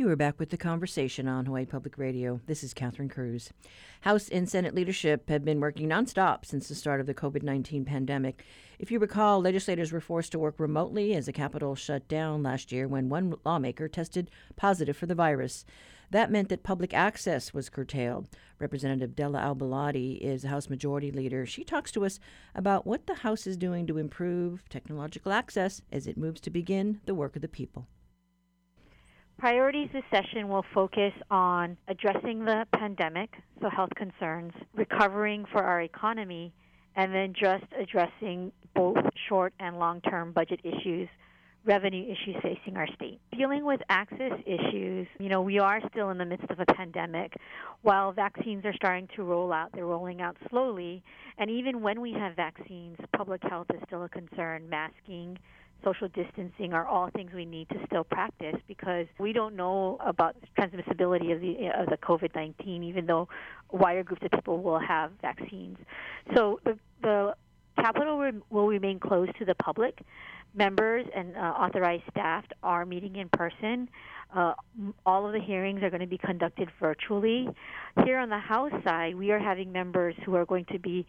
You are back with the conversation on Hawaii Public Radio. This is Catherine Cruz. House and Senate leadership have been working nonstop since the start of the COVID 19 pandemic. If you recall, legislators were forced to work remotely as the Capitol shut down last year when one lawmaker tested positive for the virus. That meant that public access was curtailed. Representative Della Au Belatti is the House Majority Leader. She talks to us about what the House is doing to improve technological access as it moves to begin the work of the people. Priorities this session will focus on addressing the pandemic, so health concerns, recovering for our economy, and then just addressing both short and long term budget issues, revenue issues facing our state. Dealing with access issues, you know, we are still in the midst of a pandemic. While vaccines are starting to roll out, they're rolling out slowly. And even when we have vaccines, public health is still a concern. Masking, social distancing are all things we need to still practice because we don't know about transmissibility of the of the COVID-19 even though wider groups of people will have vaccines. So the the Capitol will remain closed to the public. Members and uh, authorized staff are meeting in person. Uh, all of the hearings are going to be conducted virtually. Here on the House side, we are having members who are going to be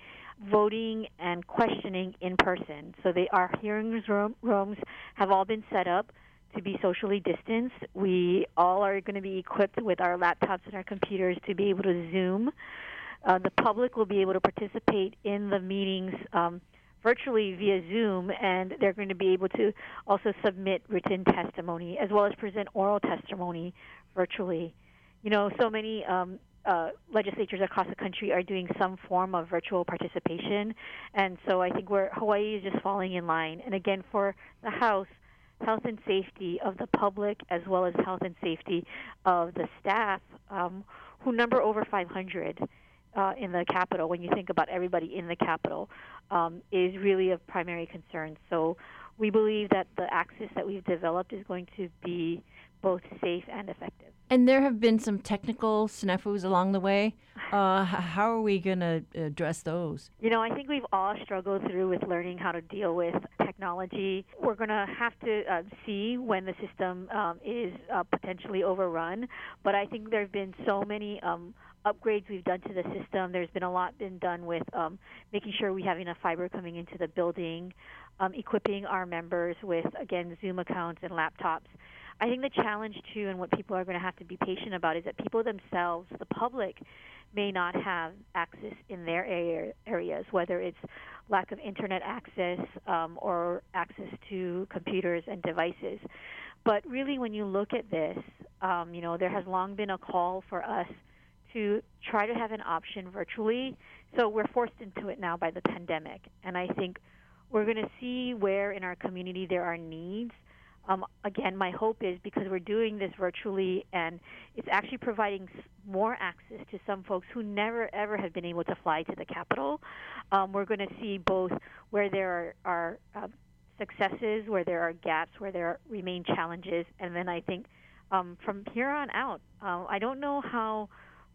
voting and questioning in person. So they our hearings room, rooms have all been set up to be socially distanced. We all are going to be equipped with our laptops and our computers to be able to Zoom. Uh, the public will be able to participate in the meetings um, virtually via Zoom, and they're going to be able to also submit written testimony as well as present oral testimony virtually. You know, so many um, uh, legislatures across the country are doing some form of virtual participation, and so I think we're Hawaii is just falling in line. And again, for the House, health and safety of the public as well as health and safety of the staff, um, who number over 500 uh, in the capitol, When you think about everybody in the capitol, um, is really of primary concern. So we believe that the access that we've developed is going to be both safe and effective. And there have been some technical snafus along the way. Uh, how are we going to address those? You know, I think we've all struggled through with learning how to deal with technology. We're going to have to uh, see when the system um, is uh, potentially overrun. But I think there have been so many. Um, upgrades we've done to the system. There's been a lot been done with um, making sure we have enough fiber coming into the building, um, equipping our members with again Zoom accounts and laptops. I think the challenge too, and what people are going to have to be patient about, is that people themselves, the public, may not have access in their areas, whether it's lack of internet access um, or access to computers and devices. But really, when you look at this, um, you know, there has long been a call for us to try to have an option virtually. So we're forced into it now by the pandemic, and I think we're going to see where in our community there are needs um, again, my hope is because we're doing this virtually and it's actually providing more access to some folks who never ever have been able to fly to the Capitol. Um, we're going to see both where there are, are uh, successes, where there are gaps, where there remain challenges, and then I think um, from here on out, uh, I don't know how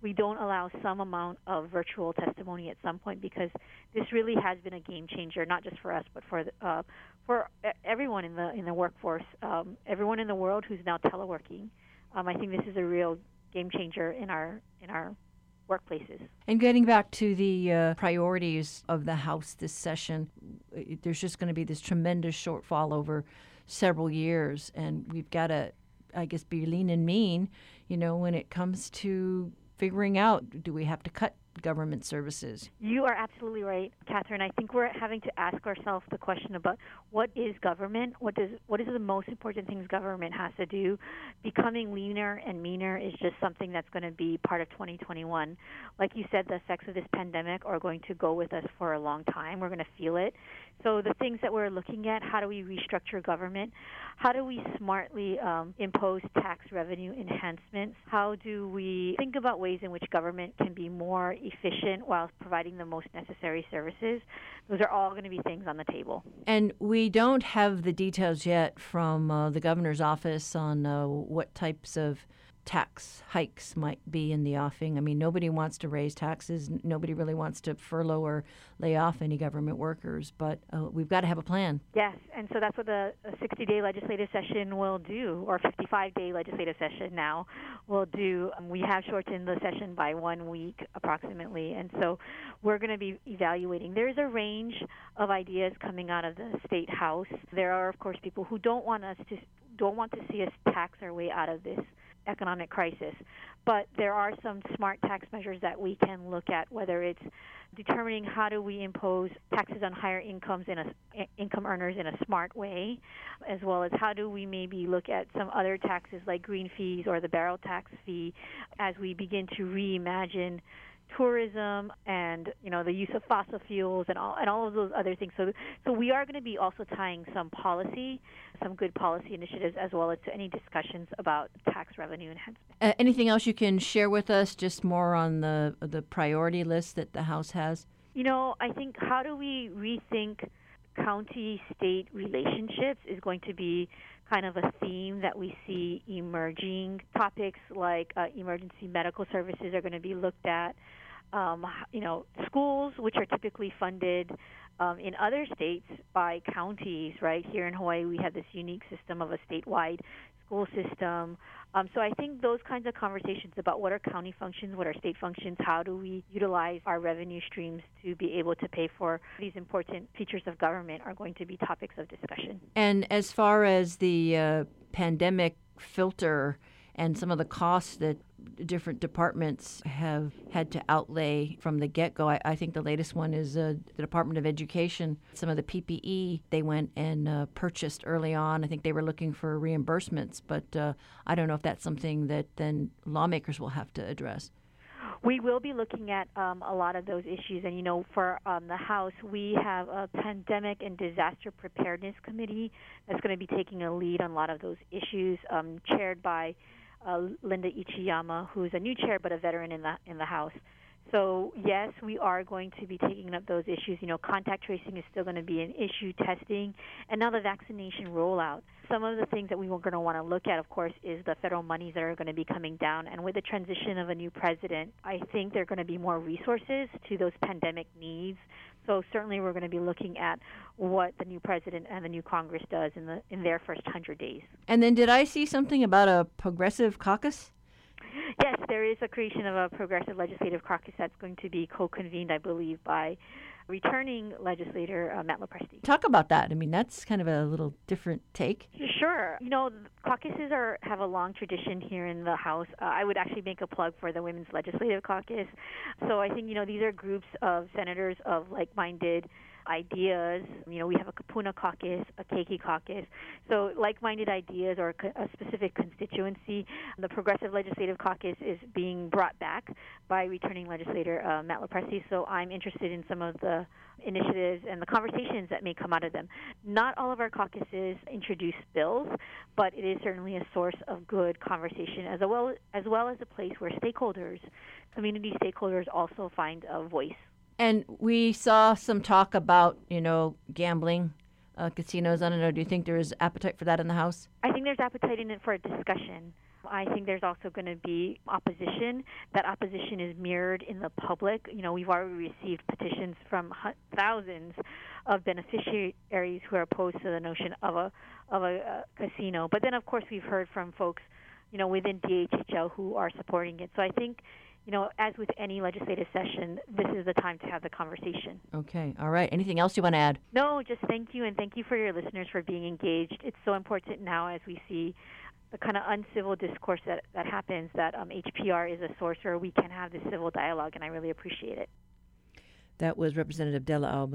we don't allow some amount of virtual testimony at some point because this really has been a game changer, not just for us, but for the, uh, for everyone in the in the workforce, um, everyone in the world who's now teleworking. Um, I think this is a real game changer in our in our workplaces. And getting back to the uh, priorities of the House this session, there's just going to be this tremendous shortfall over several years, and we've got to, I guess, be lean and mean, you know, when it comes to figuring out do we have to cut government services. You are absolutely right, Catherine. I think we're having to ask ourselves the question about what is government? What does what is the most important things government has to do? Becoming leaner and meaner is just something that's going to be part of 2021. Like you said, the effects of this pandemic are going to go with us for a long time. We're going to feel it. So the things that we're looking at, how do we restructure government? How do we smartly um, impose tax revenue enhancements? How do we think about ways in which government can be more efficient while providing the most necessary services? Those are all going to be things on the table. And we don't have the details yet from uh, the governor's office on uh, what types of tax hikes might be in the offing. I mean, nobody wants to raise taxes. Nobody really wants to furlough or lay off any government workers, but uh, we've got to have a plan. Yes, and so that's what the 60 day legislative session will do, or 55 day legislative session now will do. Um, we have shortened the session by one week approximately, and so we're going to be evaluating. There's a range of ideas coming out of the state house. There are, of course, people who don't want us to don't want to see us tax our way out of this economic crisis. But there are some smart tax measures that we can look at, whether it's determining how do we impose taxes on higher incomes in a income earners in a smart way, as well as how do we maybe look at some other taxes like green fees or the barrel tax fee as we begin to reimagine tourism and you know the use of fossil fuels and all and all of those other things. So so we are going to be also tying some policy, some good policy initiatives as well as to any discussions about tax revenue enhancement. Uh, anything else you can share with us? Just more on the the priority list that the House has. You know, I think how do we rethink county state relationships is going to be kind of a theme that we see emerging. Topics like uh, emergency medical services are going to be looked at. Um, you know, schools, which are typically funded um, in other states by counties, right? Here in Hawaii, we have this unique system of a statewide school system. Um, so I think those kinds of conversations about what are county functions, what are state functions, how do we utilize our revenue streams to be able to pay for these important features of government are going to be topics of discussion. And as far as the uh, pandemic filter and some of the costs that different departments have had to outlay from the get go. I, I, think the latest one is uh, the Department of Education. Some of the PPE they went and uh, purchased early on. I think they were looking for reimbursements, but uh, I don't know if that's something that then lawmakers will have to address. We will be looking at um, a lot of those issues, and you know, for um, the House, we have a pandemic and disaster preparedness committee that's going to be taking a lead on a lot of those issues, um, chaired by uh, Linda Ichiyama, who's a new chair but a veteran in the in the House. So yes, we are going to be taking up those issues. You know, contact tracing is still going to be an issue, testing, and now the vaccination rollout. Some of the things that we are going to want to look at, of course, is the federal monies that are going to be coming down. And with the transition of a new president, I think there are going to be more resources to those pandemic needs so certainly we're going to be looking at what the new president and the new Congress does in the in their first 100 days. And then did I see something about a progressive caucus? Yes, there is a creation of a progressive legislative caucus that's going to be co-convened, I believe, by returning legislator uh, Matt Lopresti. Talk about that. I mean, that's kind of a little different take. Sure. You know, caucuses are have a long tradition here in the House. Uh, I would actually make a plug for the Women's Legislative Caucus. So I think you know these are groups of senators of like-minded ideas. You know, we have a Kupuna caucus, a Keiki caucus. So, like-minded ideas or a specific constituency. The Progressive Legislative Caucus is being brought back by returning legislator uh, Matt Lopresti. So, I'm interested in some of the initiatives and the conversations that may come out of them. Not all of our caucuses introduce bills, but it is certainly a source of good conversation as well as well as a place where stakeholders, community stakeholders, also find a voice. And we saw some talk about, you know, gambling, uh, casinos. I don't know. Do you think there is appetite for that in the House? I think there's appetite in it for a discussion. I think there's also going to be opposition. That opposition is mirrored in the public. You know, we've already received petitions from thousands of beneficiaries who are opposed to the notion of a of a uh, casino. But then, of course, we've heard from folks, you know, within DHHL who are supporting it. So I think you know, as with any legislative session, this is the time to have the conversation. Okay. All right. Anything else you want to add? No, just thank you and thank you for your listeners for being engaged. It's so important now as we see the kind of uncivil discourse that, that happens that um, HPR is a source where we can have this civil dialogue, and I really appreciate it. That was Representative Della Al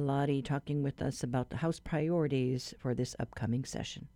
talking with us about the House priorities for this upcoming session.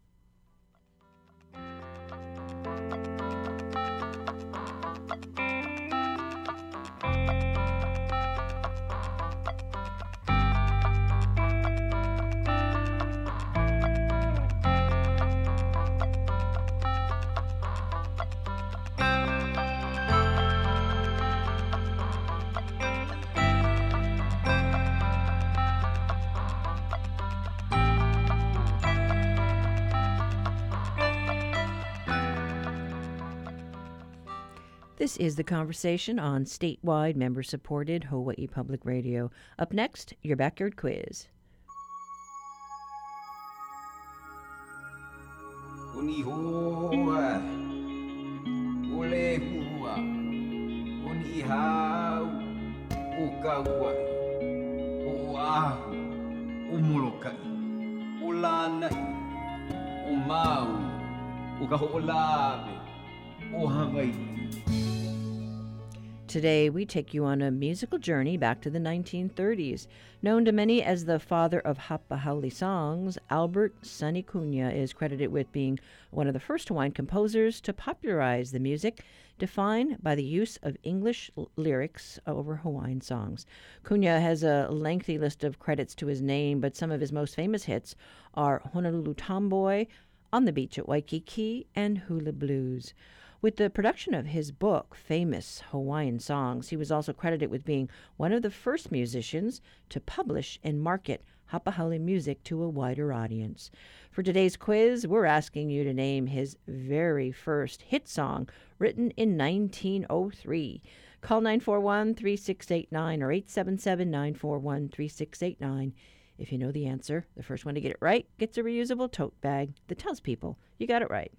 This is the conversation on statewide member supported Hawaii Public Radio. Up next, your backyard quiz. Today, we take you on a musical journey back to the 1930s. Known to many as the father of hapa Hapahaole songs, Albert Sonny Cunha is credited with being one of the first Hawaiian composers to popularize the music defined by the use of English l- lyrics over Hawaiian songs. Cunha has a lengthy list of credits to his name, but some of his most famous hits are Honolulu Tomboy, On the Beach at Waikiki, and Hula Blues. With the production of his book, Famous Hawaiian Songs, he was also credited with being one of the first musicians to publish and market Hapahaole music to a wider audience. For today's quiz, we're asking you to name his very first hit song written in 1903. Call 941 3689 or 877 941 3689. If you know the answer, the first one to get it right gets a reusable tote bag that tells people you got it right.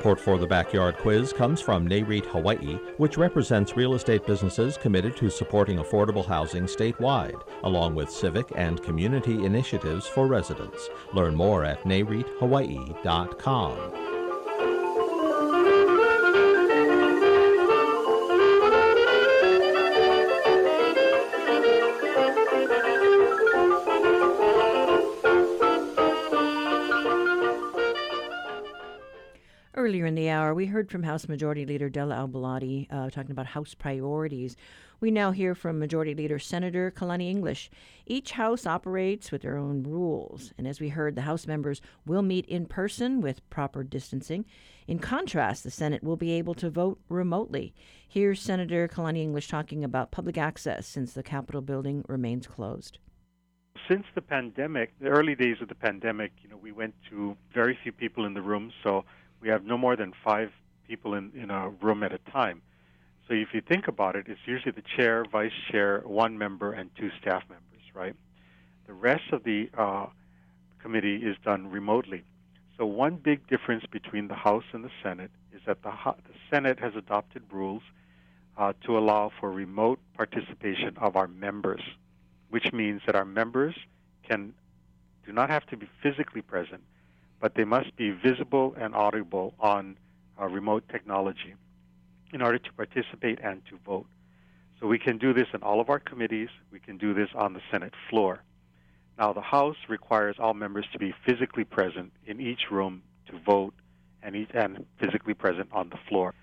Support for the Backyard Quiz comes from NAREIT Hawaii, which represents real estate businesses committed to supporting affordable housing statewide, along with civic and community initiatives for residents. Learn more at nareithawaii.com. Earlier in the hour, we heard from House Majority Leader Della Au Belatti uh, talking about House priorities. We now hear from Majority Leader Senator Kalani English. Each House operates with their own rules, and as we heard, the House members will meet in person with proper distancing. In contrast, the Senate will be able to vote remotely. Here's Senator Kalani English talking about public access since the Capitol building remains closed. Since the pandemic, the early days of the pandemic, you know, we went to very few people in the room, so we have no more than five people in, in a room at a time. So if you think about it, it's usually the chair, vice chair, one member, and two staff members, right? The rest of the uh, committee is done remotely. So one big difference between the House and the Senate is that the, the Senate has adopted rules uh, to allow for remote participation of our members, which means that our members can do not have to be physically present, but they must be visible and audible on uh, remote technology in order to participate and to vote. So we can do this in all of our committees. We can do this on the Senate floor. Now, the House requires all members to be physically present in each room to vote and, each, and physically present on the floor.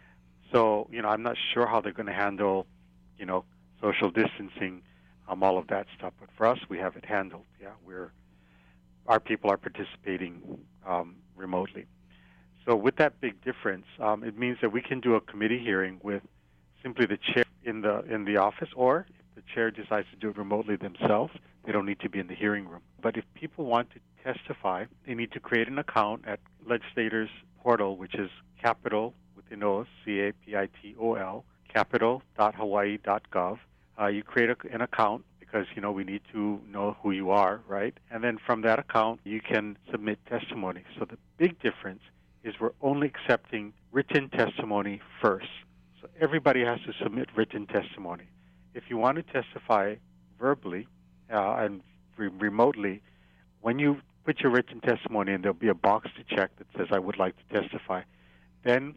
So, you know, I'm not sure how they're going to handle, you know, social distancing, um, all of that stuff. But for us, we have it handled. Yeah, we're our people are participating um, remotely. So with that big difference, um, it means that we can do a committee hearing with simply the chair in the in the office, or if the chair decides to do it remotely themselves, they don't need to be in the hearing room. But if people want to testify, they need to create an account at legislators portal, which is capitol with within O C A P I T O L capitol.hawaii.gov. Uh, you create a, an account because you know we need to know who you are, right? And then from that account, you can submit testimony. So the big difference is we're only accepting written testimony first. So everybody has to submit written testimony. If you want to testify verbally uh, and re- remotely, when you put your written testimony in, there'll be a box to check that says "I would like to testify." Then,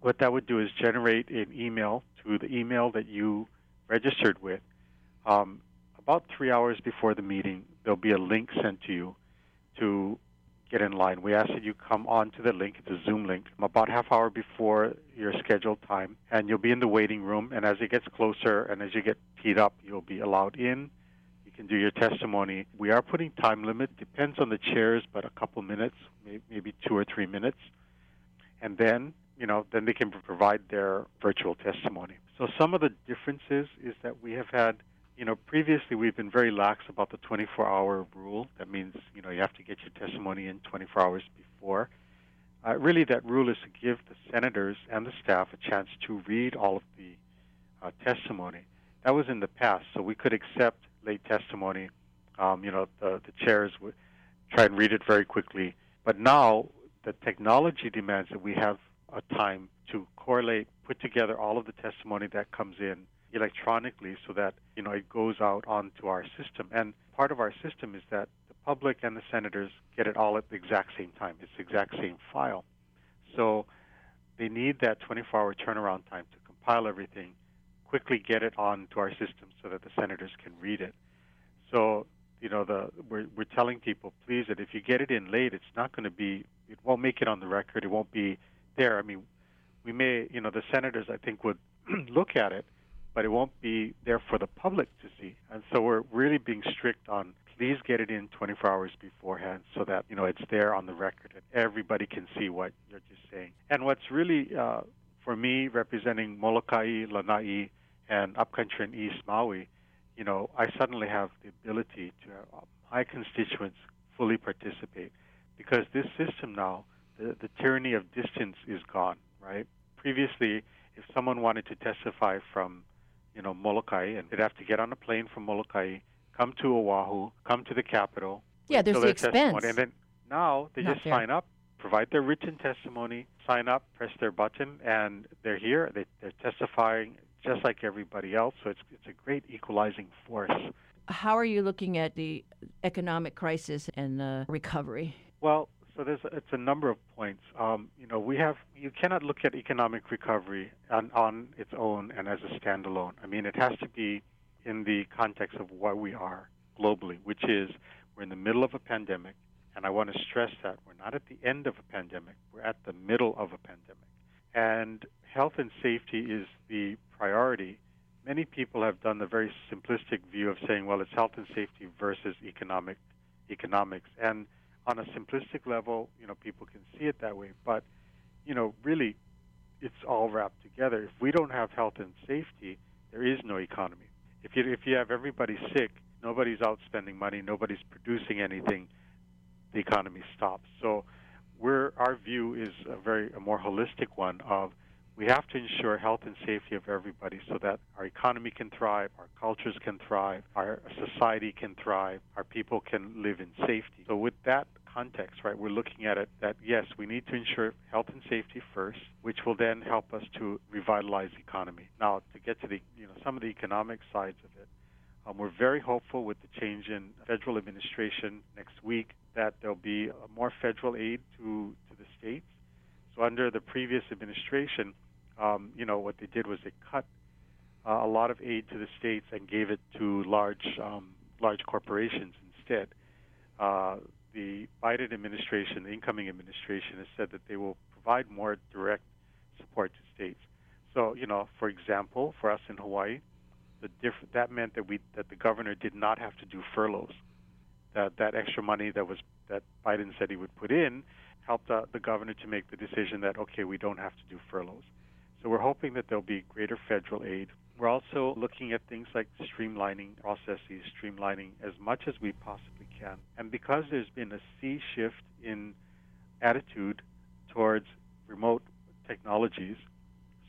what that would do is generate an email to the email that you registered with. Um, about three hours before the meeting, there'll be a link sent to you to get in line. We ask that you come onto the link. It's a Zoom link about half hour before your scheduled time, and you'll be in the waiting room. And as it gets closer and as you get teed up, you'll be allowed in. You can do your testimony. We are putting time limit. Depends on the chairs, but a couple minutes, maybe two or three minutes, and then you know then they can provide their virtual testimony. So some of the differences is that we have had you know, previously we've been very lax about the 24-hour rule. That means, you know, you have to get your testimony in 24 hours before. Uh, really, that rule is to give the senators and the staff a chance to read all of the uh, testimony. That was in the past, so we could accept late testimony. Um, you know, the, the chairs would try and read it very quickly. But now, the technology demands that we have a time to correlate, put together all of the testimony that comes in electronically so that you know it goes out onto our system. And part of our system is that the public and the senators get it all at the exact same time. It's the exact same file. So they need that 24-hour turnaround time to compile everything, quickly get it onto our system so that the senators can read it. So you know the we're we're telling people please that if you get it in late, it's not going to be it won't make it on the record. It won't be there. I mean, we may you know the senators I think would look at it but it won't be there for the public to see. And so we're really being strict on please get it in 24 hours beforehand so that you know it's there on the record and everybody can see what you're just saying. And what's really uh, for me representing Molokai, Lanai, and Upcountry and East Maui, you know, I suddenly have the ability to have my constituents fully participate because this system now, the, the tyranny of distance is gone, right? Previously, if someone wanted to testify from you know, Molokai, and they'd have to get on a plane from Molokai, come to Oahu, come to the capitol. Yeah, there's the expense. And then now they Not just fair. sign up, provide their written testimony, sign up, press their button, and they're here. They, they're testifying just like everybody else. So it's it's a great equalizing force. How are you looking at the economic crisis and the recovery? Well, so there's it's a number of points. Um, you know, we have you cannot look at economic recovery on, on its own and as a standalone. I mean, it has to be in the context of what we are globally, which is we're in the middle of a pandemic, and I want to stress that we're not at the end of a pandemic. We're at the middle of a pandemic, and health and safety is the priority. Many people have done the very simplistic view of saying, well, it's health and safety versus economic economics, and on a simplistic level, you know, people can see it that way. But, you know, really, it's all wrapped together. If we don't have health and safety, there is no economy. If you if you have everybody sick, nobody's out spending money, nobody's producing anything, the economy stops. So, we're our view is a very a more holistic one of we have to ensure health and safety of everybody so that our economy can thrive, our cultures can thrive, our society can thrive, our people can live in safety. So with that context, right, we're looking at it that yes, we need to ensure health and safety first, which will then help us to revitalize the economy. Now, to get to the you know some of the economic sides of it, um, we're very hopeful with the change in federal administration next week that there'll be more federal aid to to the states. So under the previous administration, um, you know, what they did was they cut uh, a lot of aid to the states and gave it to large um, large corporations instead. Uh, the Biden administration, the incoming administration, has said that they will provide more direct support to states. So, you know, for example, for us in Hawaii, the diff- that meant that we that the governor did not have to do furloughs. That that extra money that was that Biden said he would put in helped uh, the governor to make the decision that okay, we don't have to do furloughs. So we're hoping that there'll be greater federal aid. We're also looking at things like streamlining processes, streamlining as much as we possibly can. And because there's been a sea shift in attitude towards remote technologies,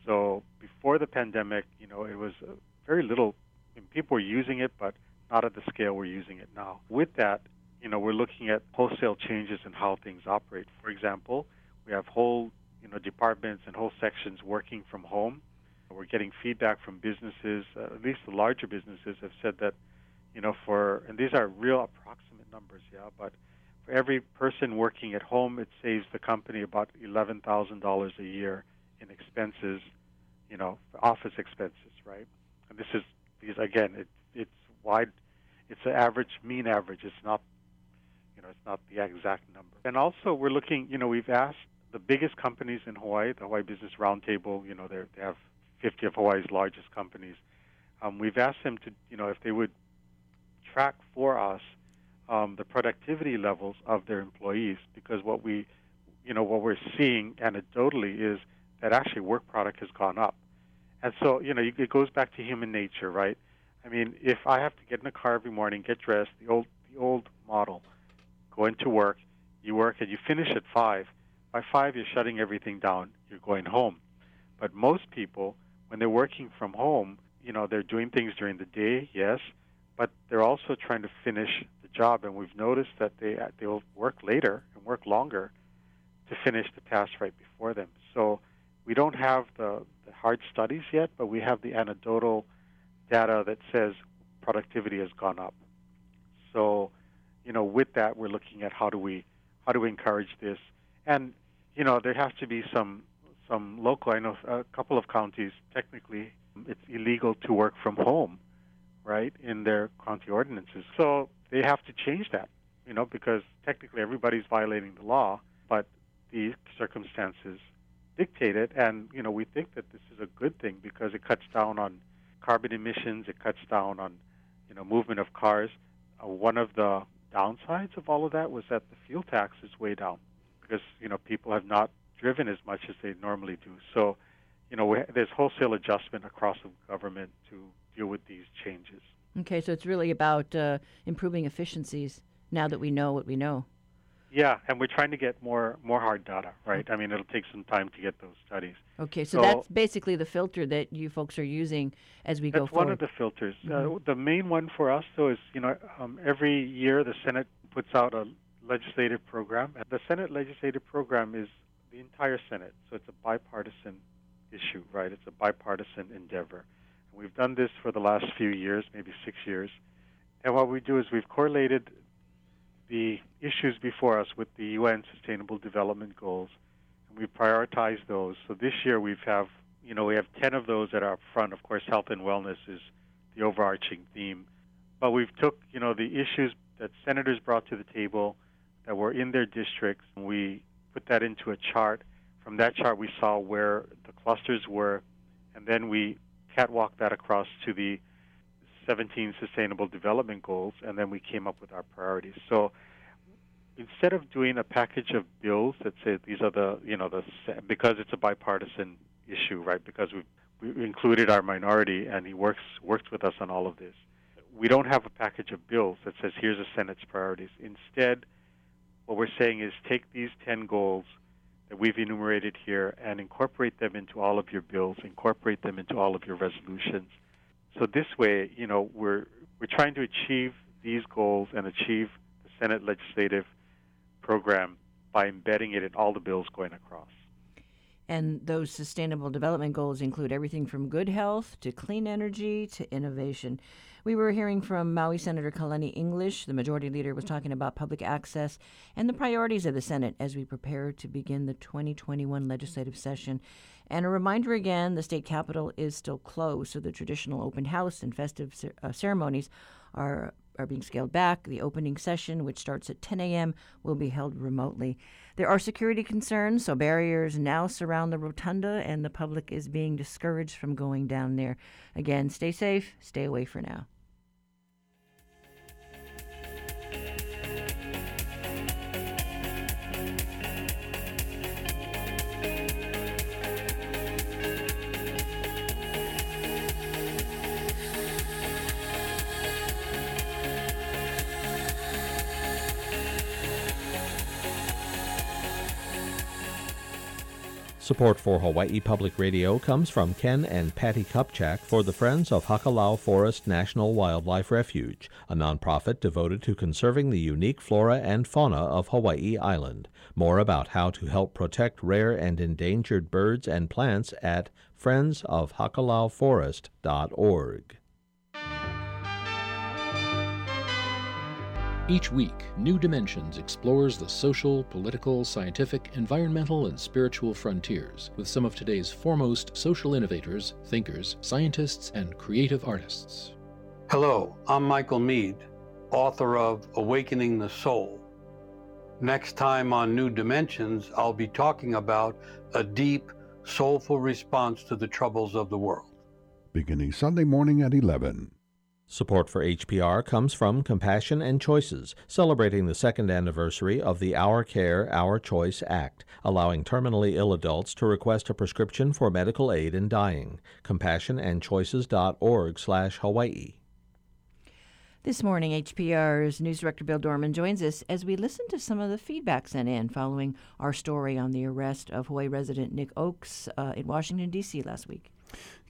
so before the pandemic, you know, it was uh, very little. and people were using it, but not at the scale we're using it now. With that, you know, we're looking at wholesale changes in how things operate. For example, we have whole you know departments and whole sections working from home. We're getting feedback from businesses, uh, at least the larger businesses have said that, you know, for and these are real approximate numbers, yeah, but for every person working at home, it saves the company about eleven thousand dollars a year in expenses, you know, office expenses, right? And this is because again, it, it's wide, it's an average, mean average. It's not, you know, it's not the exact number. And also, we're looking, you know, we've asked the biggest companies in Hawaii, the Hawaii Business Roundtable, you know, they have 50 of Hawaii's largest companies. Um, we've asked them to, you know, if they would track for us um, the productivity levels of their employees, because what we, you know, what we're seeing anecdotally is that actually work product has gone up. And so, you know, it goes back to human nature, right? I mean, if I have to get in a car every morning, get dressed, the old the old model, go into work, you work and you finish at five. By five, you're shutting everything down. You're going home. But most people, when they're working from home, you know, they're doing things during the day, yes, but they're also trying to finish the job. And we've noticed that they uh, they'll work later and work longer to finish the task right before them. So we don't have the, the hard studies yet, but we have the anecdotal data that says productivity has gone up. So, you know, with that, we're looking at how do we how do we encourage this, and you know, there has to be some some local. I know a couple of counties technically it's illegal to work from home, right, in their county ordinances. So they have to change that, you know, because technically everybody's violating the law, but the circumstances dictate it, and you know, we think that this is a good thing because it cuts down on carbon emissions, it cuts down on you know movement of cars. Uh, one of the downsides of all of that was that the fuel tax is way down because you know people have not driven as much as they normally do. So, you know, we, there's wholesale adjustment across the government to deal with these changes. Okay, so it's really about uh, improving efficiencies now that we know what we know. Yeah, and we're trying to get more more hard data, right? I mean, it'll take some time to get those studies. Okay, so, so that's basically the filter that you folks are using as we go forward. That's one of the filters. Uh, mm-hmm. Uh, the main one for us, though, is you know um, every year the Senate puts out a legislative program. And The Senate legislative program is the entire Senate, so it's a bipartisan issue, right? It's a bipartisan endeavor. And we've done this for the last few years, maybe six years. And what we do is we've correlated the issues before us with the UN Sustainable Development Goals, and we prioritize those. So this year we have, you know, we have 10 of those that are up front. Of course, health and wellness is the overarching theme, but we've took, you know, the issues that senators brought to the table that were in their districts, we put that into a chart. From that chart, we saw where the clusters were, and then we catwalked that across to the 17 Sustainable Development Goals, and then we came up with our priorities. So instead of doing a package of bills that say these are the, you know, the because it's a bipartisan issue, right? Because we've we included our minority, and he works works with us on all of this. We don't have a package of bills that says here's the Senate's priorities. Instead, what we're saying is take these 10 goals that we've enumerated here and incorporate them into all of your bills, incorporate them into all of your resolutions, so this way, you know, we're we're trying to achieve these goals and achieve the Senate legislative program by embedding it in all the bills going across. And those sustainable development goals include everything from good health to clean energy to innovation. We were hearing from Maui Senator Kalani English. The majority leader was talking about public access and the priorities of the Senate as we prepare to begin the 2021 legislative session. And a reminder again the state capitol is still closed, so the traditional open house and festive uh, ceremonies are are being scaled back. The opening session, which starts at 10 a.m., will be held remotely. There are security concerns, so barriers now surround the rotunda, and the public is being discouraged from going down there. Again, stay safe, stay away for now. Support for Hawaii Public Radio comes from Ken and Patty Kupchak for the Friends of Hakalau Forest National Wildlife Refuge, a nonprofit devoted to conserving the unique flora and fauna of Hawaii Island. More about how to help protect rare and endangered birds and plants at friendsofhakalauforest.org. Each week, New Dimensions explores the social, political, scientific, environmental, and spiritual frontiers with some of today's foremost social innovators, thinkers, scientists, and creative artists. Hello, I'm Michael Meade, author of Awakening the Soul Next time on New Dimensions, I'll be talking about a deep, soulful response to the troubles of the world. Beginning Sunday morning at 11. Support for HPR comes from Compassion and Choices, celebrating the second anniversary of the Our Care, Our Choice Act, allowing terminally ill adults to request a prescription for medical aid in dying. CompassionandChoices.org/Hawaii. This morning, HPR's News Director Bill Dorman joins us as we listen to some of the feedback sent in following our story on the arrest of Hawaii resident Nick Oakes uh, in Washington, D.C. last week.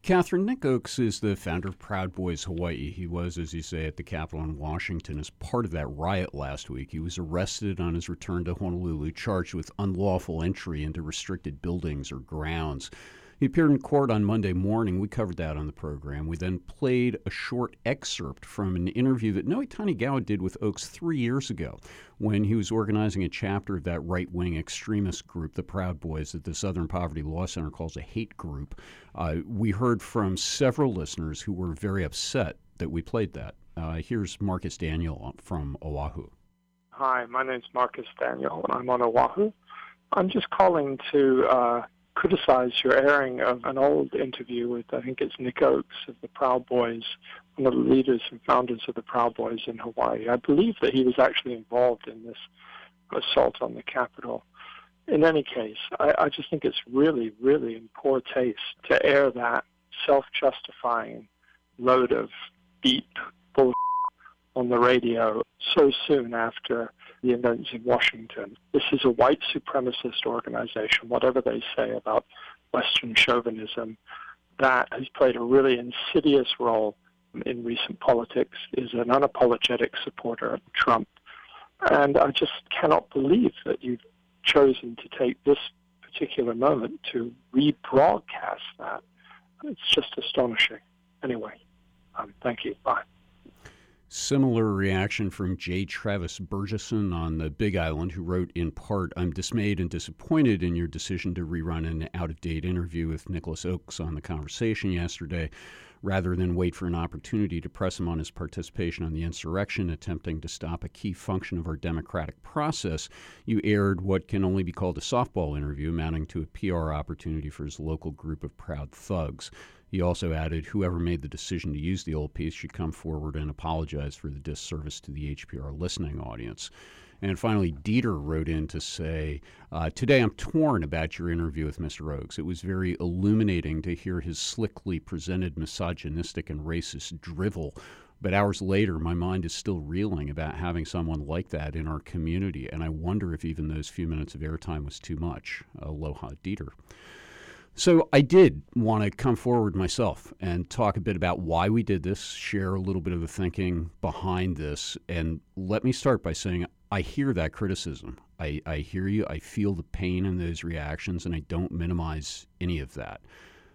Catherine, Nick Oakes is the founder of Proud Boys Hawaii. He was, as you say, at the Capitol in Washington as part of that riot last week. He was arrested on his return to Honolulu, charged with unlawful entry into restricted buildings or grounds. He appeared in court on Monday morning. We covered that on the program. We then played a short excerpt from an interview that Noe Tanigawa did with Oakes three years ago when he was organizing a chapter of that right wing extremist group, the Proud Boys, that the Southern Poverty Law Center calls a hate group. Uh, we heard from several listeners who were very upset that we played that. Uh, here's Marcus Daniel from Oahu. Hi, my name's Marcus Daniel, and I'm on Oahu. I'm just calling to uh, criticize your airing of an old interview with, I think it's Nick Oakes of the Proud Boys, one of the leaders and founders of the Proud Boys in Hawaii. I believe that he was actually involved in this assault on the Capitol. In any case, I, I just think it's really, really in poor taste to air that self-justifying load of deep bull on the radio so soon after the events in Washington. This is a white supremacist organization, whatever they say about Western chauvinism, that has played a really insidious role in recent politics, is an unapologetic supporter of Trump. And I just cannot believe that you've chosen to take this particular moment to rebroadcast that. It's just astonishing. Anyway, um, thank you. Bye. Similar reaction from J. Travis Burgesson on the Big Island, who wrote in part, I'm dismayed and disappointed in your decision to rerun an out of date interview with Nicholas Oakes on the conversation yesterday, rather than wait for an opportunity to press him on his participation on the insurrection, attempting to stop a key function of our democratic process. You aired what can only be called a softball interview, amounting to a PR opportunity for his local group of proud thugs. He also added, whoever made the decision to use the old piece should come forward and apologize for the disservice to the HPR listening audience. And finally, Dieter wrote in to say, uh, Today I'm torn about your interview with Mr. Oakes. It was very illuminating to hear his slickly presented misogynistic and racist drivel. But hours later, my mind is still reeling about having someone like that in our community. And I wonder if even those few minutes of airtime was too much. Aloha, Dieter. So I did want to come forward myself and talk a bit about why we did this, share a little bit of the thinking behind this, and let me start by saying I hear that criticism. I, I hear you. I feel the pain in those reactions, and I don't minimize any of that.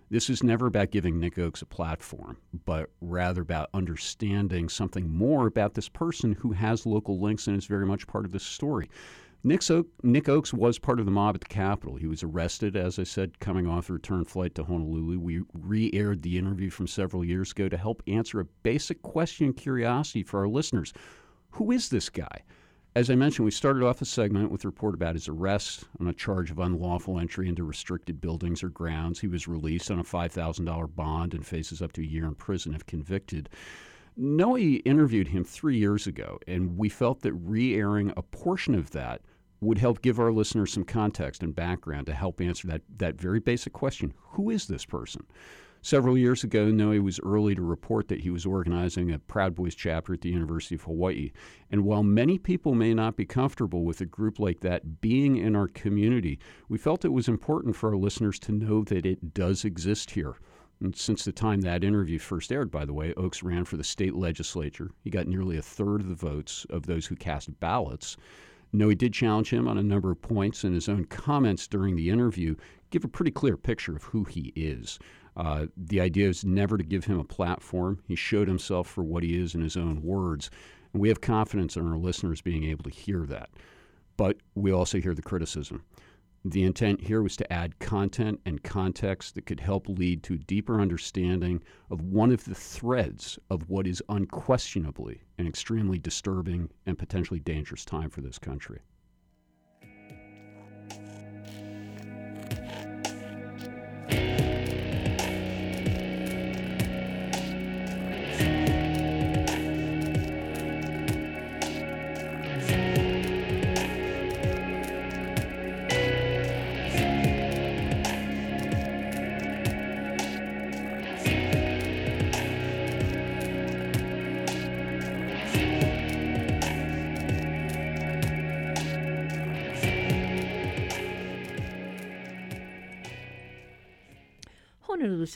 This is never about giving Nick Oakes a platform, but rather about understanding something more about this person who has local links and is very much part of this story. Nick, Oakes was part of the mob at the Capitol. He was arrested, as I said, coming off a return flight to Honolulu. We re aired the interview from several years ago to help answer a basic question and curiosity for our listeners Who is this guy? As I mentioned, we started off a segment with a report about his arrest on a charge of unlawful entry into restricted buildings or grounds. He was released on a $5,000 bond and faces up to a year in prison if convicted. Noe interviewed him three years ago, and we felt that re airing a portion of that would help give our listeners some context and background to help answer that, that very basic question Who is this person? Several years ago, Noe was early to report that he was organizing a Proud Boys chapter at the University of Hawaii. And while many people may not be comfortable with a group like that being in our community, we felt it was important for our listeners to know that it does exist here. And since the time that interview first aired, by the way, Oakes ran for the state legislature. He got nearly a third of the votes of those who cast ballots. Noe did challenge him on a number of points, and his own comments during the interview give a pretty clear picture of who he is. Uh, the idea is never to give him a platform. He showed himself for what he is in his own words, and we have confidence in our listeners being able to hear that. But we also hear the criticism. The intent here was to add content and context that could help lead to a deeper understanding of one of the threads of what is unquestionably an extremely disturbing and potentially dangerous time for this country.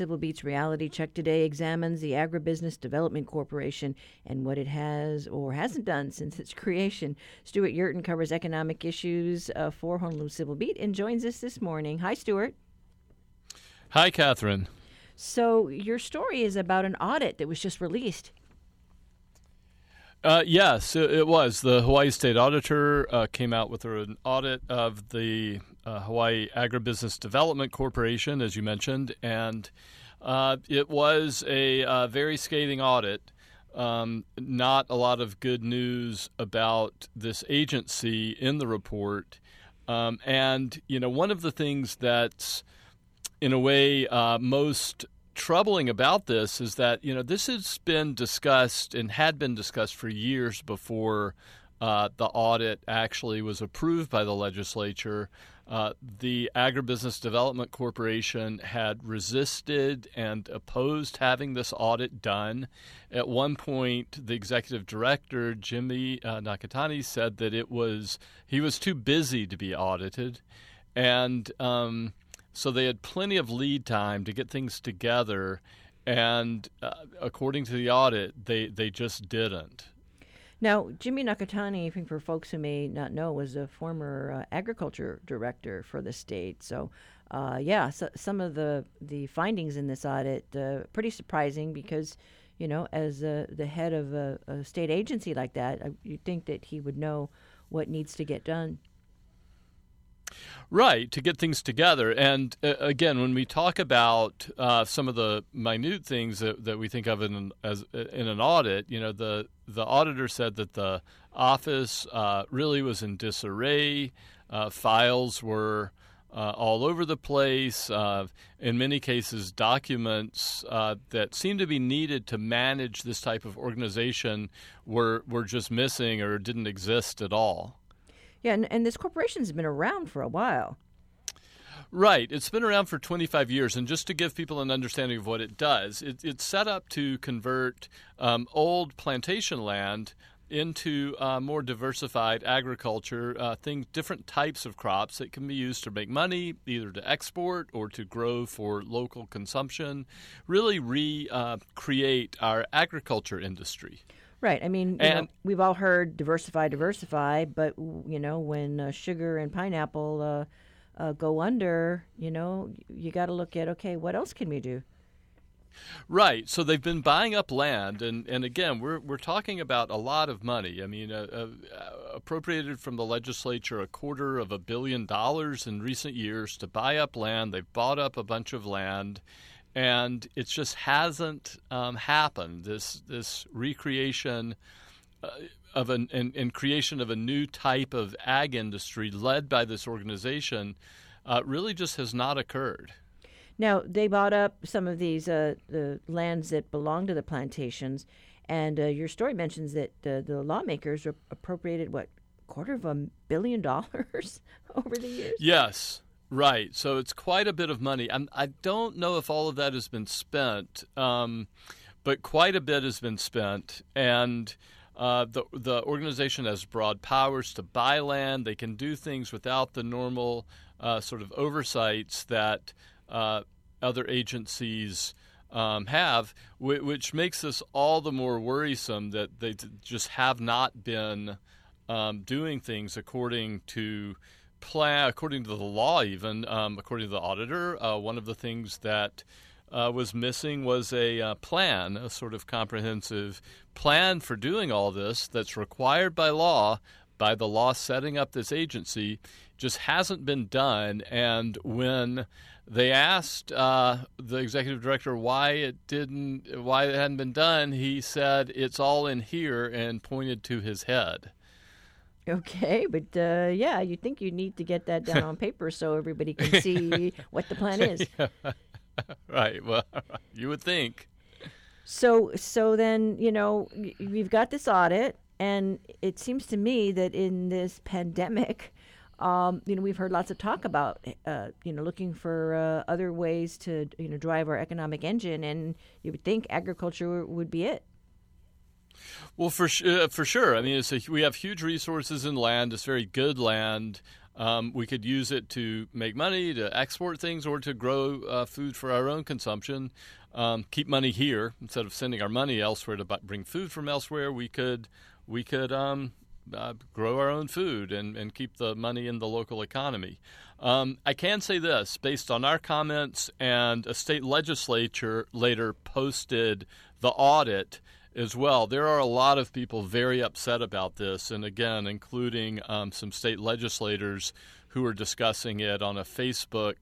Civil Beat's Reality Check today examines the Agribusiness Development Corporation and what it has or hasn't done since its creation. Stewart Yerton covers economic issues uh, for Honolulu Civil Beat and joins us this morning. Hi, Stuart. Hi, Catherine. So, your story is about an audit that was just released. Uh, yes, it, it, was. The Hawaii State Auditor uh, came out with an audit of the uh, Hawaii Agribusiness Development Corporation, as you mentioned, and uh, it was a uh, very scathing audit. Um, not a lot of good news about this agency in the report. Um, and, you know, one of the things that's in a way uh, most troubling about this is that you know this has been discussed and had been discussed for years before uh, the audit actually was approved by the legislature. Uh, the Agribusiness Development Corporation had resisted and opposed having this audit done. At one point, the executive director, Jimmy uh, Nakatani, said that it was he was too busy to be audited, and um, so they had plenty of lead time to get things together. And uh, according to the audit, they, they just didn't. Now, Jimmy Nakatani, I think for folks who may not know, was a former uh, agriculture director for the state. So, uh, yeah, so some of the, the findings in this audit uh, pretty surprising because, you know, as the head of a, a, state agency like that, uh, you'd think that he would know what needs to get done. Right, to get things together. And uh, again, when we talk about uh, some of the minute things that, that we think of in as in an audit, you know, the the auditor said that the office uh, really was in disarray. Uh, files were uh, all over the place. Uh, in many cases, documents that seemed to be needed to manage this type of organization were were just missing or didn't exist at all. Yeah, and, and this corporation's been around for a while. Right. It's been around for 25 years. And just to give people an understanding of what it does, it, it's set up to convert um, old plantation land into uh, more diversified agriculture, uh, things, different types of crops that can be used to make money, either to export or to grow for local consumption, really recreate uh, our agriculture industry. Right. I mean, and, know, we've all heard diversify, diversify, but you know, when uh, sugar and pineapple uh, go under, you know, you got to look at okay, what else can we do? Right. So they've been buying up land, and, and again, we're we're talking about a lot of money. I mean, uh, uh, appropriated from the legislature a quarter of a billion dollars in recent years to buy up land. They've bought up a bunch of land and it just hasn't um, happened. This this recreation uh, of an and, and, creation of a new type of ag industry led by this organization uh, really just has not occurred. Now they bought up some of these uh, the lands that belong to the plantations, and uh, your story mentions that the lawmakers appropriated what quarter of a billion dollars over the years. Yes, Right. So it's quite a bit of money. I'm, I do not know if all of that has been spent, um, but quite a bit has been spent. And uh, the, the organization has broad powers to buy land. They can do things without the normal uh, sort of oversights that uh, other agencies um, have, which makes this all the more worrisome that they just have not been um, doing things according to plan, according to the law, even um, according to the auditor, uh, one of the things that uh, was missing was a uh, plan, a sort of comprehensive plan for doing all this that's required by law, by the law setting up this agency, just hasn't been done. And when they asked uh, the executive director why it didn't, why it hadn't been done, he said it's all in here and pointed to his head. Okay, but uh, yeah, you think you need to get that down on paper so everybody can see what the plan is. right. Well, you would think. So, so then you know we've got this audit, and it seems to me that in this pandemic, um, you know, we've heard lots of talk about, uh, you know, looking for uh, other ways to, you know, drive our economic engine, and you would think agriculture would be it. Well, for uh, for sure. I mean, a, we have huge resources in land. It's very good land. Um, we could use it to make money, to export things, or to grow uh, food for our own consumption. Um, keep money here instead of sending our money elsewhere to bring food from elsewhere. We could we could um, uh, grow our own food and, and keep the money in the local economy. Um, I can say this based on our comments, and a state legislature later posted the audit as well. There are a lot of people very upset about this, and again, including um, some state legislators who are discussing it on a Facebook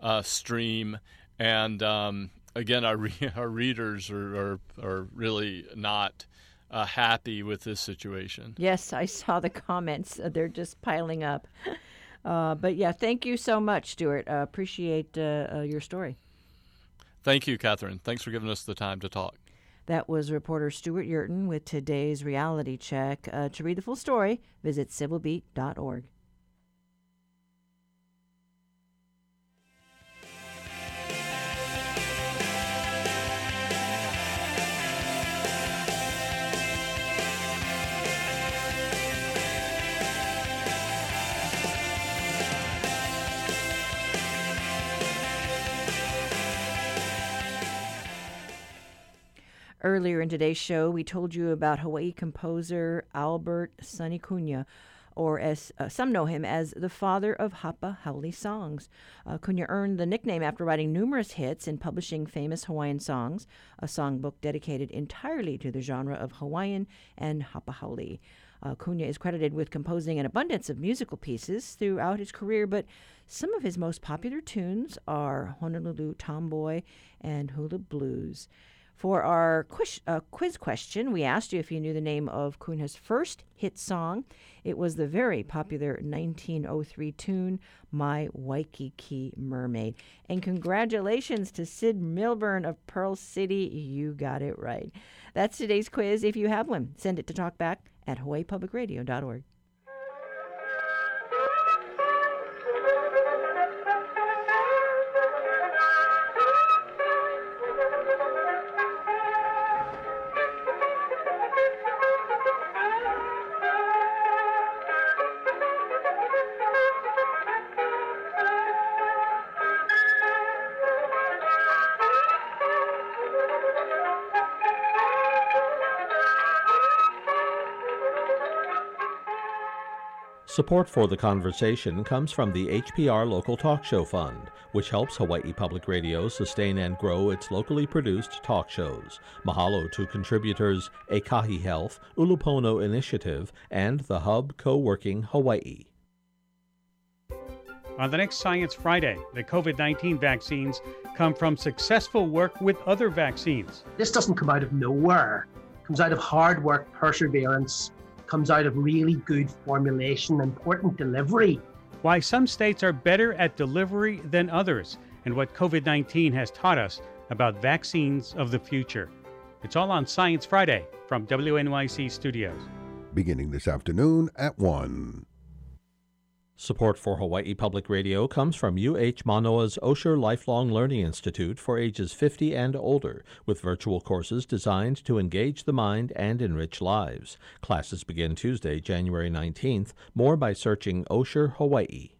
uh, stream. And um, again, our, re- our readers are, are, are really not uh, happy with this situation. Yes, I saw the comments. Uh, they're just piling up. Uh, but yeah, thank you so much, Stewart. Uh, appreciate uh, uh, your story. Thank you, Catherine. Thanks for giving us the time to talk. That was reporter Stewart Yerton with today's reality check. Uh, to read the full story, visit civilbeat.org. Earlier in today's show, we told you about Hawaii composer Albert Sonny Cunha, or as uh, some know him as the father of Hapa Haole songs. Uh, Cunha earned the nickname after writing numerous hits and publishing famous Hawaiian songs, a songbook dedicated entirely to the genre of Hawaiian and Hapa Haole. Uh, Cunha is credited with composing an abundance of musical pieces throughout his career, but some of his most popular tunes are Honolulu Tomboy and Hula Blues. For our quiz, uh, quiz question, we asked you if you knew the name of Cunha's first hit song. It was the very popular 1903 tune, My Waikiki Mermaid. And congratulations to Sid Milburn of Pearl City. You got it right. That's today's quiz. If you have one, send it to talkback at hawaiipublicradio.org. Support for the conversation comes from the HPR Local Talk Show Fund, which helps Hawaii Public Radio sustain and grow its locally produced talk shows. Mahalo to contributors Ekahi Health, Ulupono Initiative, and the Hub Co-working Hawaii. On the next Science Friday, the COVID 19 vaccines come from successful work with other vaccines. This doesn't come out of nowhere, it comes out of hard work, perseverance, comes out of really good formulation, important delivery. Why some states are better at delivery than others, and what COVID 19 has taught us about vaccines of the future. It's all on Science Friday from WNYC Studios. Beginning this afternoon at 1. Support for Hawaii Public Radio comes from UH Manoa's Osher Lifelong Learning Institute for ages 50 and older, with virtual courses designed to engage the mind and enrich lives. Classes begin Tuesday, January 19th. More by searching Osher Hawaii.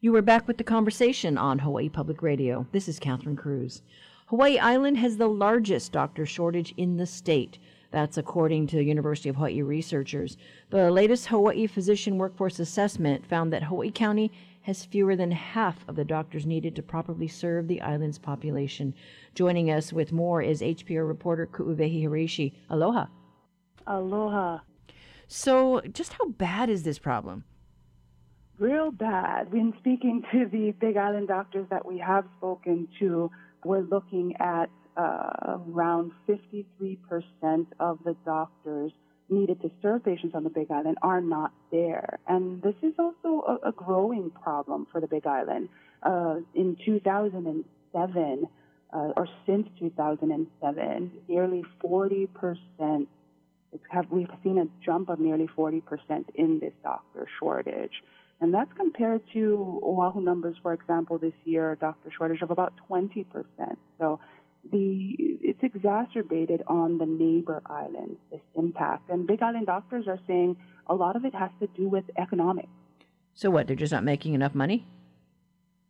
You are back with the conversation on Hawaii Public Radio. This is Catherine Cruz. Hawaii Island has the largest doctor shortage in the state. That's according to University of Hawaii researchers. The latest Hawaii Physician Workforce Assessment found that Hawaii County has fewer than half of the doctors needed to properly serve the island's population. Joining us with more is HPR reporter Ku'uwehi Hiraishi. Aloha. Aloha. So, just how bad is this problem? Real bad. When speaking to the Big Island doctors that we have spoken to, we're looking at uh, around 53% of the doctors needed to serve patients on the Big Island are not there. And this is also a, a growing problem for the Big Island. Uh, in 2007, uh, or since 2007, nearly 40%, have, we've seen a jump of nearly 40% in this doctor shortage. And that's compared to Oahu numbers, for example, this year, doctor shortage of about 20%. So the it's exacerbated on the neighbor islands this impact and big island doctors are saying a lot of it has to do with economics So what? They're just not making enough money?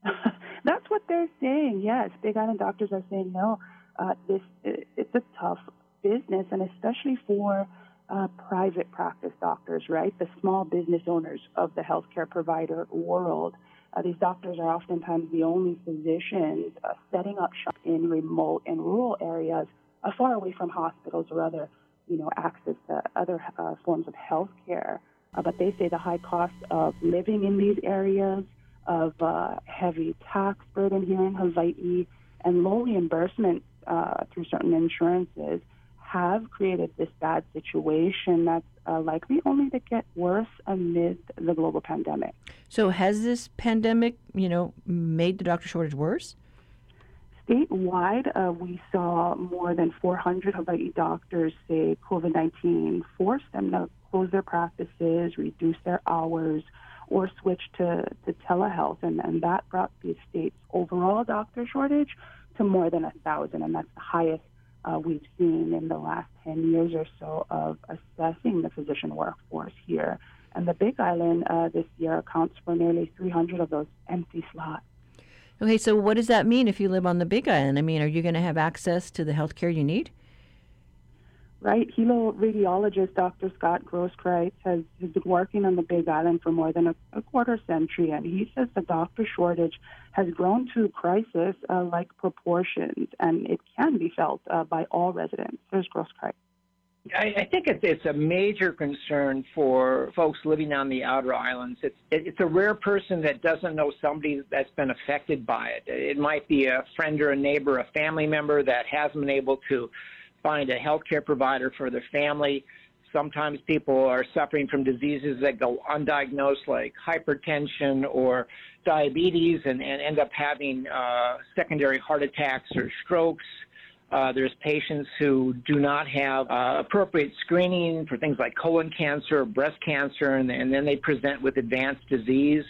That's what they're saying. Yes, Big Island doctors are saying no. Uh, this it's a tough business, and especially for uh, private practice doctors, right? The small business owners of the healthcare provider world. Uh, these doctors are oftentimes the only physicians uh, setting up shop in remote and rural areas, uh, far away from hospitals or other, you know, access to other uh, forms of health care. Uh, but they say the high cost of living in these areas, of uh, heavy tax burden here in Hawaii, and low reimbursement through certain insurances have created this bad situation that's likely only to get worse amid the global pandemic. So, has this pandemic, you know, made the doctor shortage worse? Statewide, uh, we saw more than 400 Hawaii doctors say COVID 19 forced them to close their practices, reduce their hours, or switch to, to telehealth. And, and that brought the state's overall doctor shortage to more than a thousand, and that's the highest uh, we've seen in the last 10 years or so of assessing the physician workforce here. And the Big Island uh, this year accounts for nearly 300 of those empty slots. Okay, so what does that mean if you live on the Big Island? I mean, are you going to have access to the health care you need? right? Hilo radiologist Dr. Scott Grosskreutz has, has been working on the Big Island for more than a, a quarter century, and he says the doctor shortage has grown to crisis uh, like proportions, and it can be felt uh, by all residents. Here's Grosskreutz. I, I think it's, it's a major concern for folks living on the outer islands. It's it, it's a rare person that doesn't know somebody that's been affected by it. It might be a friend or a neighbor, a family member that hasn't been able to find a healthcare provider for their family. Sometimes people are suffering from diseases that go undiagnosed, like hypertension or diabetes, and, and end up having uh, secondary heart attacks or strokes. There's patients who do not have uh, appropriate screening for things like colon cancer or breast cancer, and, and then they present with advanced disease.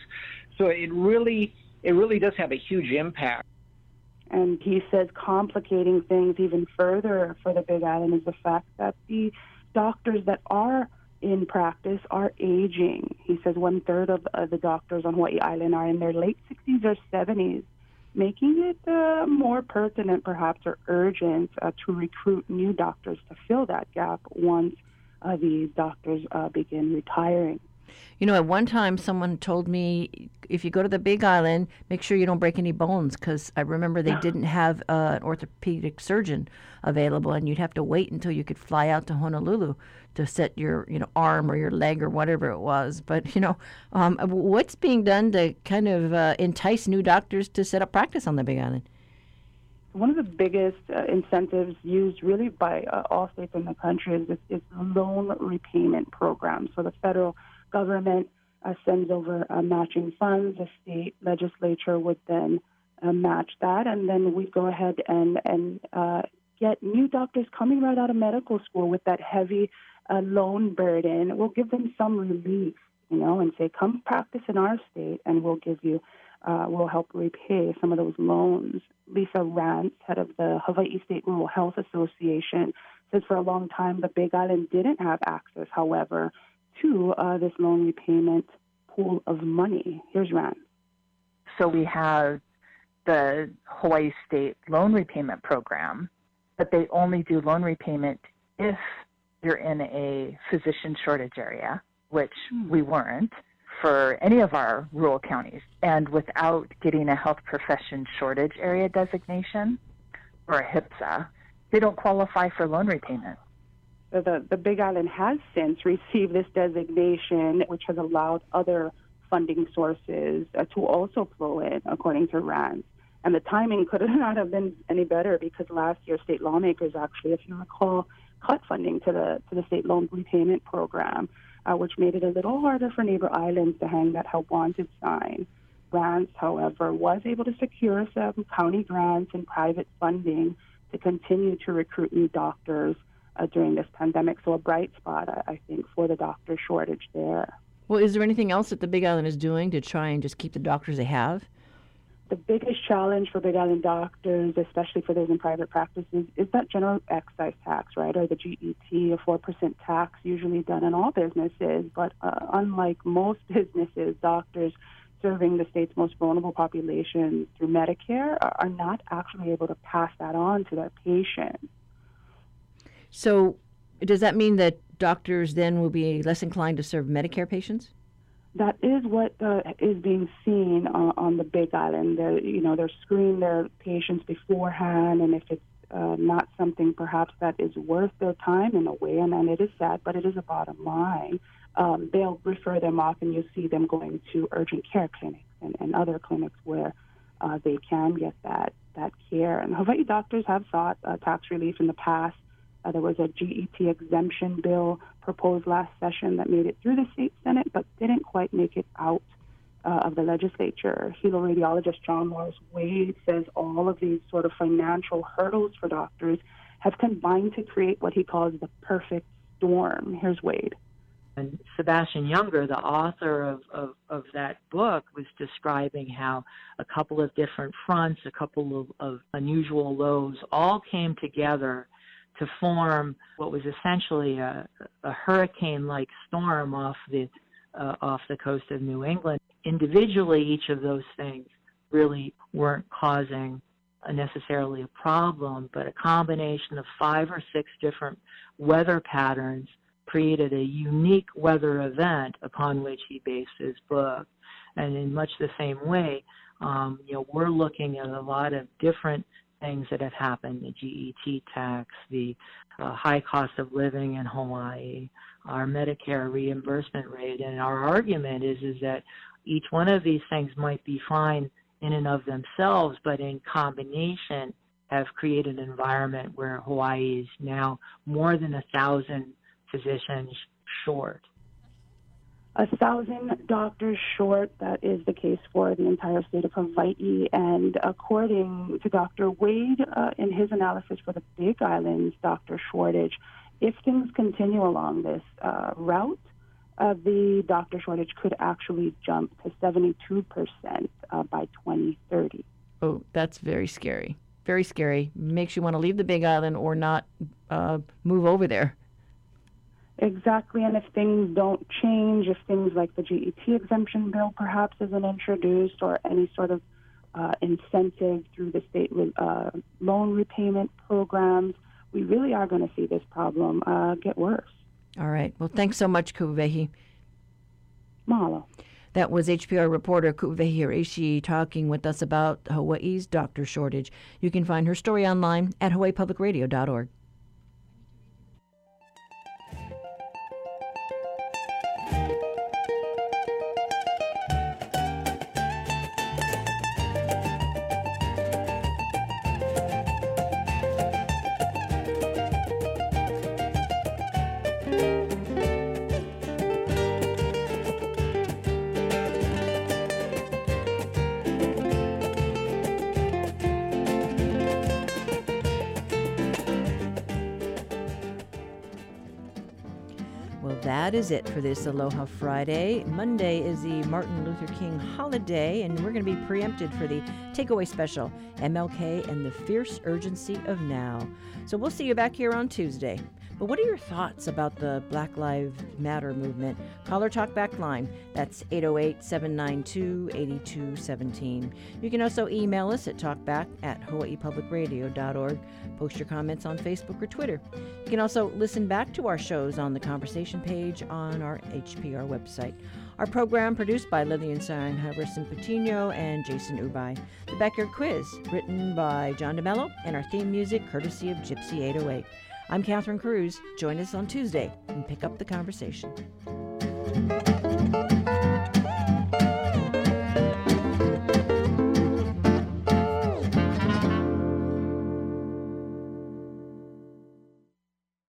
So it really, it really does have a huge impact. And he says complicating things even further for the Big Island is the fact that the doctors that are in practice are aging. He says one third of uh, the doctors on Hawaii Island are in their late 60s or 70s, making it uh, more pertinent, perhaps, or urgent uh, to recruit new doctors to fill that gap once uh, these doctors uh, begin retiring. You know, at one time, someone told me if you go to the Big Island, make sure you don't break any bones because I remember they didn't have uh, an orthopedic surgeon available, and you'd have to wait until you could fly out to Honolulu to set your you know arm or your leg or whatever it was. But you know, um, what's being done to kind of uh, entice new doctors to set up practice on the Big Island? One of the biggest uh, incentives used really by uh, all states in the country is is loan repayment program. So the federal government uh, sends over uh, matching funds. The state legislature would then uh, match that, and then we go ahead and and uh, get new doctors coming right out of medical school with that heavy loan burden. We'll give them some relief, you know, and say, come practice in our state, and we'll give you. Uh, we'll help repay some of those loans. Lisa Rantz, head of the Hawaii State Rural Health Association, says for a long time the Big Island didn't have access, however, to uh, this loan repayment pool of money. Here's Rantz. So we have the Hawaii State Loan Repayment Program, but they only do loan repayment if you're in a physician shortage area, which hmm. we weren't for any of our rural counties. And without getting a health profession shortage area designation or a HPSA, they don't qualify for loan repayment the, the Big Island has since received this designation, which has allowed other funding sources uh, to also flow in, according to Rantz. And the timing could not have been any better because last year state lawmakers actually, if you recall, cut funding to the to the state loan repayment program, uh, which made it a little harder for neighbor islands to hang that help wanted sign. Rantz, however, was able to secure some county grants and private funding to continue to recruit new doctors uh, during this pandemic. So a bright spot, I, I think, for the doctor shortage there. Well, is there anything else that the Big Island is doing to try and just keep the doctors they have? The biggest challenge for Big Island doctors, especially for those in private practices, is that general excise tax, right, or the GET, a 4% tax usually done in all businesses. But uh, unlike most businesses, doctors serving the state's most vulnerable populations through Medicare are, are not actually able to pass that on to their patients. So, does that mean that doctors then will be less inclined to serve Medicare patients? That is what uh, is being seen on, on the Big Island. They're, you know, they're screening their patients beforehand, and if it's uh, not something perhaps that is worth their time in a way, and, and it is sad, but it is a bottom line, um, they'll refer them off, and you'll see them going to urgent care clinics and, and other clinics where uh, they can get that that care. And Hawaii doctors have sought uh, tax relief in the past. Uh, there was a GET exemption bill proposed last session that made it through the state senate, but didn't quite make it out uh, of the legislature. Hilo-radiologist John Morris Wade says all of these sort of financial hurdles for doctors have combined to create what he calls the perfect storm. Here's Wade. And Sebastian Junger, the author of, of, of, that book, was describing how a couple of different fronts, a couple of, of unusual lows, all came together to form what was essentially a, a hurricane-like storm off the uh, off the coast of New England. Individually, each of those things really weren't causing necessarily a problem, but a combination of five or six different weather patterns created a unique weather event upon which he based his book. And in much the same way, um, you know, we're looking at a lot of different things that have happened the GET tax, the uh, high cost of living in Hawaii, our Medicare reimbursement rate. And our argument is, is that each one of these things might be fine in and of themselves, but in combination have created an environment where Hawaii is now more than a thousand physicians short a thousand doctors short. That is the case for the entire state of Hawaii. And according to Dr. Wade, uh, in his analysis for the Big Islands doctor shortage, if things continue along this uh, route, uh, the doctor shortage could actually jump to 72% uh, by 2030. Oh, that's very scary. Very scary. Makes you want to leave the Big Island or not uh, move over there. Exactly, and if things don't change, if things like the GET exemption bill perhaps isn't introduced or any sort of uh, incentive through the state uh, loan repayment programs, we really are going to see this problem uh, get worse. All right. Well, thanks so much, Ku'uwehi. Mahalo. That was HPR reporter Ku'uwehi Hiraishi talking with us about Hawaii's doctor shortage. You can find her story online at hawaiipublicradio.org. that is it for this Aloha Friday. Monday is the Martin Luther King holiday, and we're going to be preempted for the takeaway special MLK and the Fierce Urgency of Now. So we'll see you back here on Tuesday. But what are your thoughts about the Black Lives Matter movement? Call or talk back line. That's 808 792 8217. You can also email us at talkback at hawaiipublicradio.org. Post your comments on Facebook or Twitter. You can also listen back to our shows on the conversation page on our HPR website. Our program produced by Lillian Harrison Patino, and Jason Ubay. The Backyard Quiz, written by John DeMello, and our theme music courtesy of Gypsy 808. I'm Catherine Cruz. Join us on Tuesday and pick up the conversation.